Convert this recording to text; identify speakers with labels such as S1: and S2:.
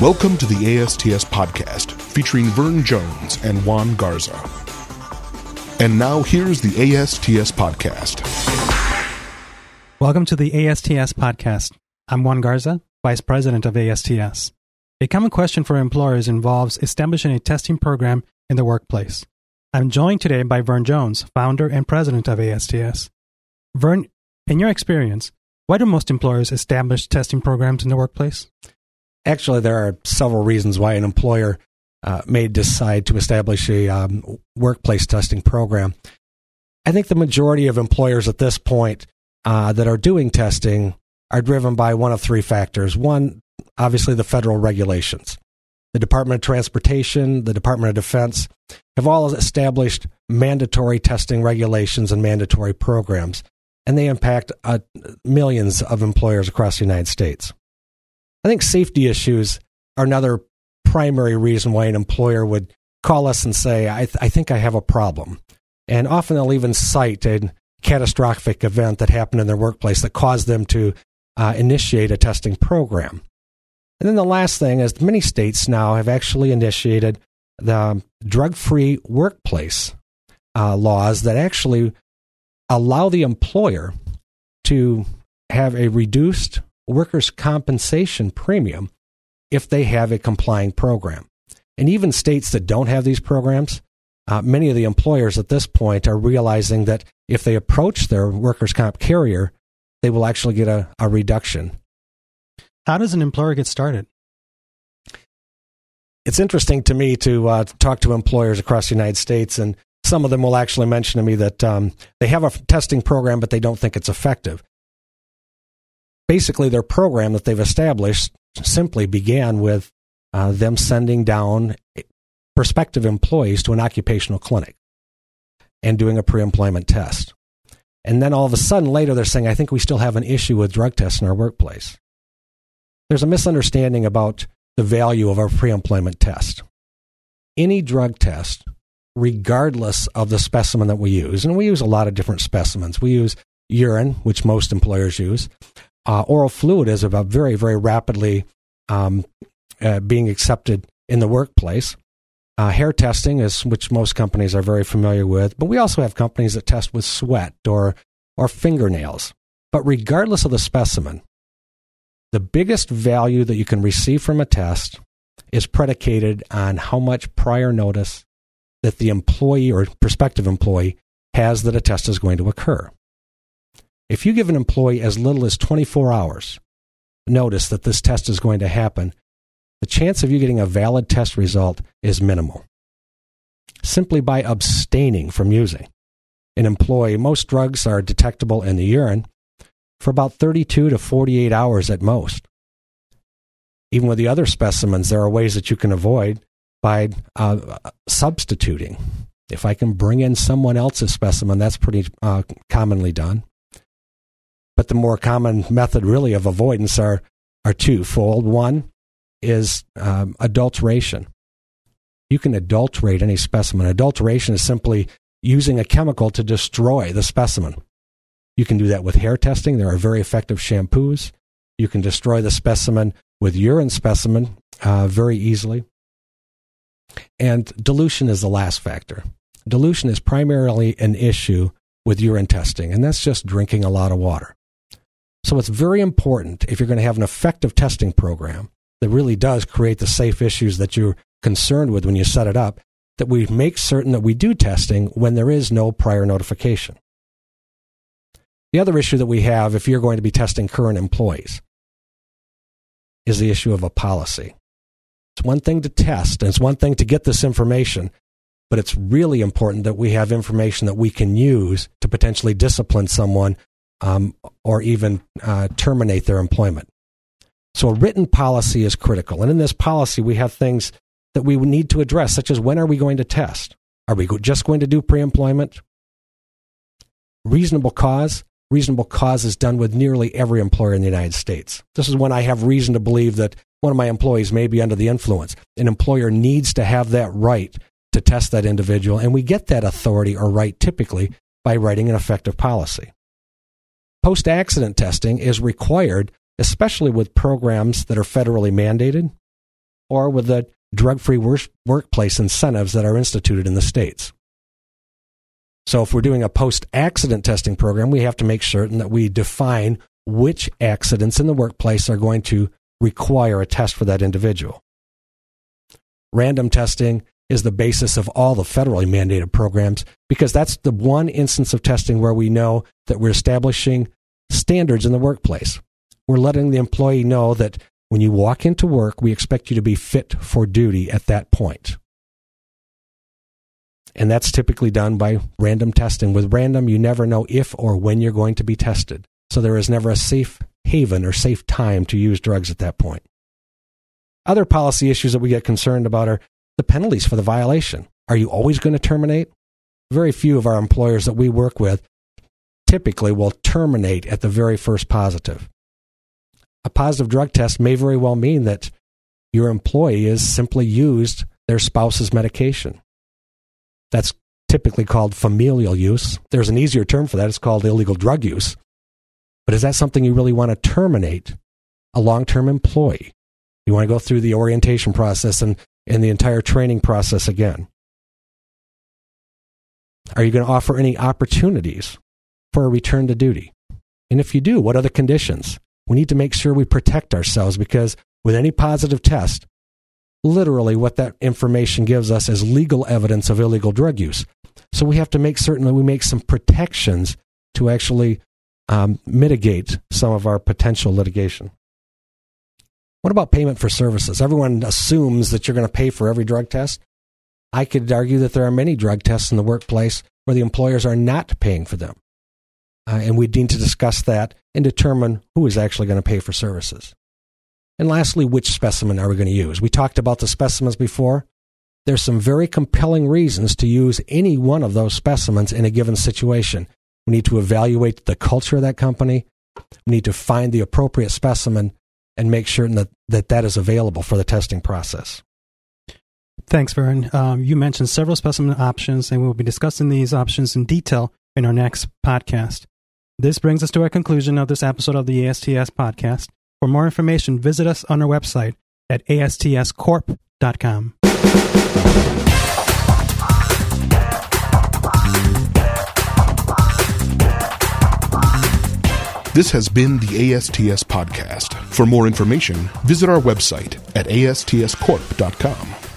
S1: Welcome to the ASTS podcast featuring Vern Jones and Juan Garza. And now here's the ASTS podcast.
S2: Welcome to the ASTS podcast. I'm Juan Garza, Vice President of ASTS. A common question for employers involves establishing a testing program in the workplace. I'm joined today by Vern Jones, founder and president of ASTS. Vern, in your experience, why do most employers establish testing programs in the workplace?
S3: Actually, there are several reasons why an employer uh, may decide to establish a um, workplace testing program. I think the majority of employers at this point uh, that are doing testing are driven by one of three factors. One, obviously, the federal regulations. The Department of Transportation, the Department of Defense have all established mandatory testing regulations and mandatory programs, and they impact uh, millions of employers across the United States. I think safety issues are another primary reason why an employer would call us and say, I, th- I think I have a problem. And often they'll even cite a catastrophic event that happened in their workplace that caused them to uh, initiate a testing program. And then the last thing is many states now have actually initiated the drug free workplace uh, laws that actually allow the employer to have a reduced workers' compensation premium if they have a complying program. And even states that don't have these programs, uh, many of the employers at this point are realizing that if they approach their workers' comp carrier, they will actually get a, a reduction.
S2: How does an employer get started?
S3: It's interesting to me to uh, talk to employers across the United States, and some of them will actually mention to me that um, they have a testing program, but they don't think it's effective basically their program that they've established simply began with uh, them sending down prospective employees to an occupational clinic and doing a pre-employment test. And then all of a sudden later they're saying, I think we still have an issue with drug tests in our workplace. There's a misunderstanding about the value of our pre-employment test. Any drug test, regardless of the specimen that we use, and we use a lot of different specimens. We use urine, which most employers use. Uh, oral fluid is about very, very rapidly um, uh, being accepted in the workplace. Uh, hair testing is, which most companies are very familiar with, but we also have companies that test with sweat or or fingernails. But regardless of the specimen, the biggest value that you can receive from a test is predicated on how much prior notice that the employee or prospective employee has that a test is going to occur. If you give an employee as little as 24 hours notice that this test is going to happen, the chance of you getting a valid test result is minimal. Simply by abstaining from using an employee, most drugs are detectable in the urine for about 32 to 48 hours at most. Even with the other specimens, there are ways that you can avoid by uh, substituting. If I can bring in someone else's specimen, that's pretty uh, commonly done. But the more common method, really, of avoidance are are twofold. One is um, adulteration. You can adulterate any specimen. Adulteration is simply using a chemical to destroy the specimen. You can do that with hair testing. There are very effective shampoos. You can destroy the specimen with urine specimen uh, very easily. And dilution is the last factor. Dilution is primarily an issue with urine testing, and that's just drinking a lot of water. So it's very important if you're going to have an effective testing program that really does create the safe issues that you're concerned with when you set it up, that we make certain that we do testing when there is no prior notification. The other issue that we have if you're going to be testing current employees is the issue of a policy. It's one thing to test and it's one thing to get this information, but it's really important that we have information that we can use to potentially discipline someone um, or even uh, terminate their employment. So a written policy is critical. And in this policy, we have things that we need to address, such as when are we going to test? Are we just going to do pre employment? Reasonable cause. Reasonable cause is done with nearly every employer in the United States. This is when I have reason to believe that one of my employees may be under the influence. An employer needs to have that right to test that individual, and we get that authority or right typically by writing an effective policy. Post accident testing is required, especially with programs that are federally mandated or with the drug free workplace incentives that are instituted in the states. So, if we're doing a post accident testing program, we have to make certain that we define which accidents in the workplace are going to require a test for that individual. Random testing is the basis of all the federally mandated programs because that's the one instance of testing where we know that we're establishing standards in the workplace. We're letting the employee know that when you walk into work, we expect you to be fit for duty at that point. And that's typically done by random testing. With random, you never know if or when you're going to be tested. So there is never a safe haven or safe time to use drugs at that point. Other policy issues that we get concerned about are the penalties for the violation. Are you always going to terminate? Very few of our employers that we work with typically will terminate at the very first positive. A positive drug test may very well mean that your employee has simply used their spouse's medication. That's typically called familial use. There's an easier term for that. It's called illegal drug use. But is that something you really want to terminate a long term employee? You want to go through the orientation process and, and the entire training process again. Are you going to offer any opportunities for a return to duty? And if you do, what are the conditions? We need to make sure we protect ourselves because with any positive test, literally what that information gives us is legal evidence of illegal drug use. So we have to make certain that we make some protections to actually um, mitigate some of our potential litigation. What about payment for services? Everyone assumes that you're going to pay for every drug test. I could argue that there are many drug tests in the workplace where the employers are not paying for them. Uh, and we need to discuss that and determine who is actually going to pay for services. And lastly, which specimen are we going to use? We talked about the specimens before. There's some very compelling reasons to use any one of those specimens in a given situation. We need to evaluate the culture of that company. We need to find the appropriate specimen and make sure that that, that is available for the testing process.
S2: Thanks, Vern. Um, you mentioned several specimen options, and we'll be discussing these options in detail in our next podcast. This brings us to our conclusion of this episode of the ASTS podcast. For more information, visit us on our website at astscorp.com.
S1: This has been the ASTS podcast. For more information, visit our website at astscorp.com.